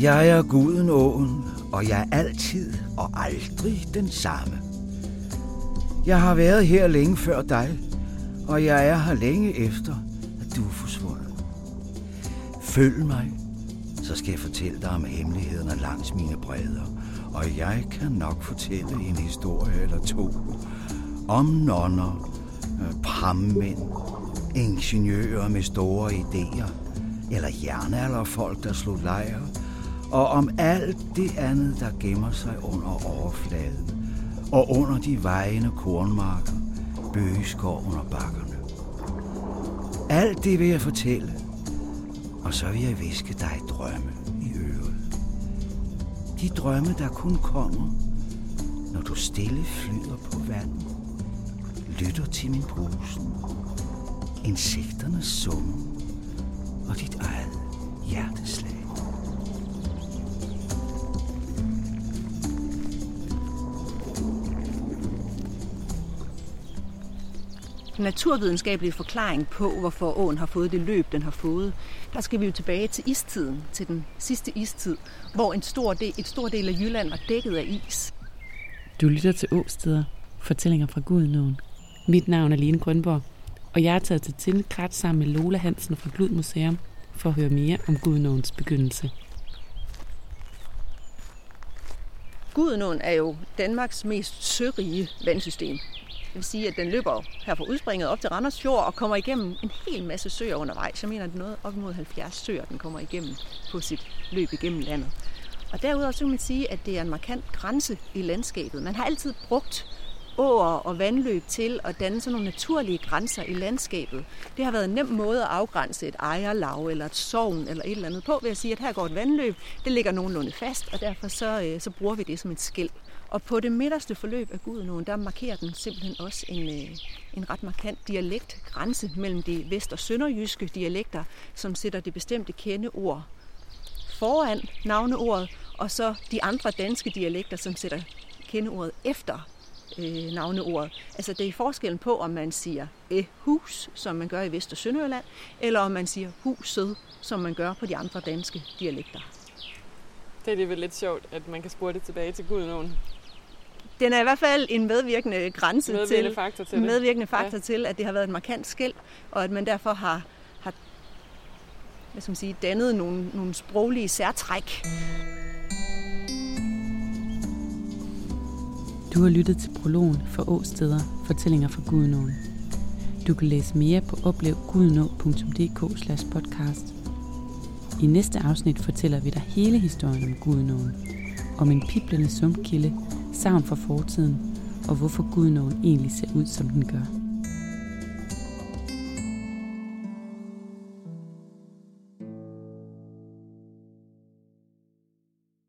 Jeg er guden åen, og jeg er altid og aldrig den samme. Jeg har været her længe før dig, og jeg er her længe efter, at du er forsvundet. Følg mig, så skal jeg fortælle dig om hemmelighederne langs mine bredder, og jeg kan nok fortælle en historie eller to om nonner, øh, prammænd, ingeniører med store idéer, eller jernalderfolk, der slog lejre, og om alt det andet, der gemmer sig under overfladen, og under de vejende kornmarker, bøgeskov under bakkerne. Alt det vil jeg fortælle, og så vil jeg viske dig drømme i øret. De drømme, der kun kommer, når du stille flyder på vandet, lytter til min brusen, insekternes summen og dit eget hjerteslag. Naturvidenskabelig forklaring på, hvorfor åen har fået det løb, den har fået, der skal vi jo tilbage til istiden, til den sidste istid, hvor en stor del, et stor del af Jylland var dækket af is. Du lytter til Åsteder, fortællinger fra Gudenåen. Mit navn er Line Grønborg, og jeg er taget til Tindekrat sammen med Lola Hansen fra Glud Museum for at høre mere om Gudenåens begyndelse. Gudenåen er jo Danmarks mest sørige vandsystem. Det vil sige, at den løber her fra udspringet op til Randers Fjord og kommer igennem en hel masse søer undervejs. Jeg mener, at det er noget op mod 70 søer, den kommer igennem på sit løb igennem landet. Og derudover så kan man sige, at det er en markant grænse i landskabet. Man har altid brugt åer og vandløb til at danne sådan nogle naturlige grænser i landskabet. Det har været en nem måde at afgrænse et ejerlag eller et sovn eller et eller andet på ved at sige, at her går et vandløb, det ligger nogenlunde fast, og derfor så, øh, så bruger vi det som et skæld. Og på det midterste forløb af Gudenåen, der markerer den simpelthen også en, øh, en ret markant dialektgrænse mellem de vest- og sønderjyske dialekter, som sætter det bestemte kendeord foran navneordet, og så de andre danske dialekter, som sætter kendeordet efter øh, navneordet. Altså det er forskellen på, om man siger eh, hus, som man gør i Vest- og Sønderjylland, eller om man siger huset, som man gør på de andre danske dialekter. Det er alligevel lidt sjovt, at man kan spore det tilbage til Gudenåen den er i hvert fald en medvirkende grænse medvirkende til, faktor til, medvirkende faktor ja. til, at det har været et markant skæld, og at man derfor har, har hvad skal man sige, dannet nogle, nogle sproglige særtræk. Du har lyttet til prologen for Åsteder, fortællinger fra Gudenåen. Du kan læse mere på oplevgudenå.dk podcast. I næste afsnit fortæller vi dig hele historien om Gudenåen, om en piblende sumpkilde, savn fra fortiden, og hvorfor Gudnåen egentlig ser ud, som den gør.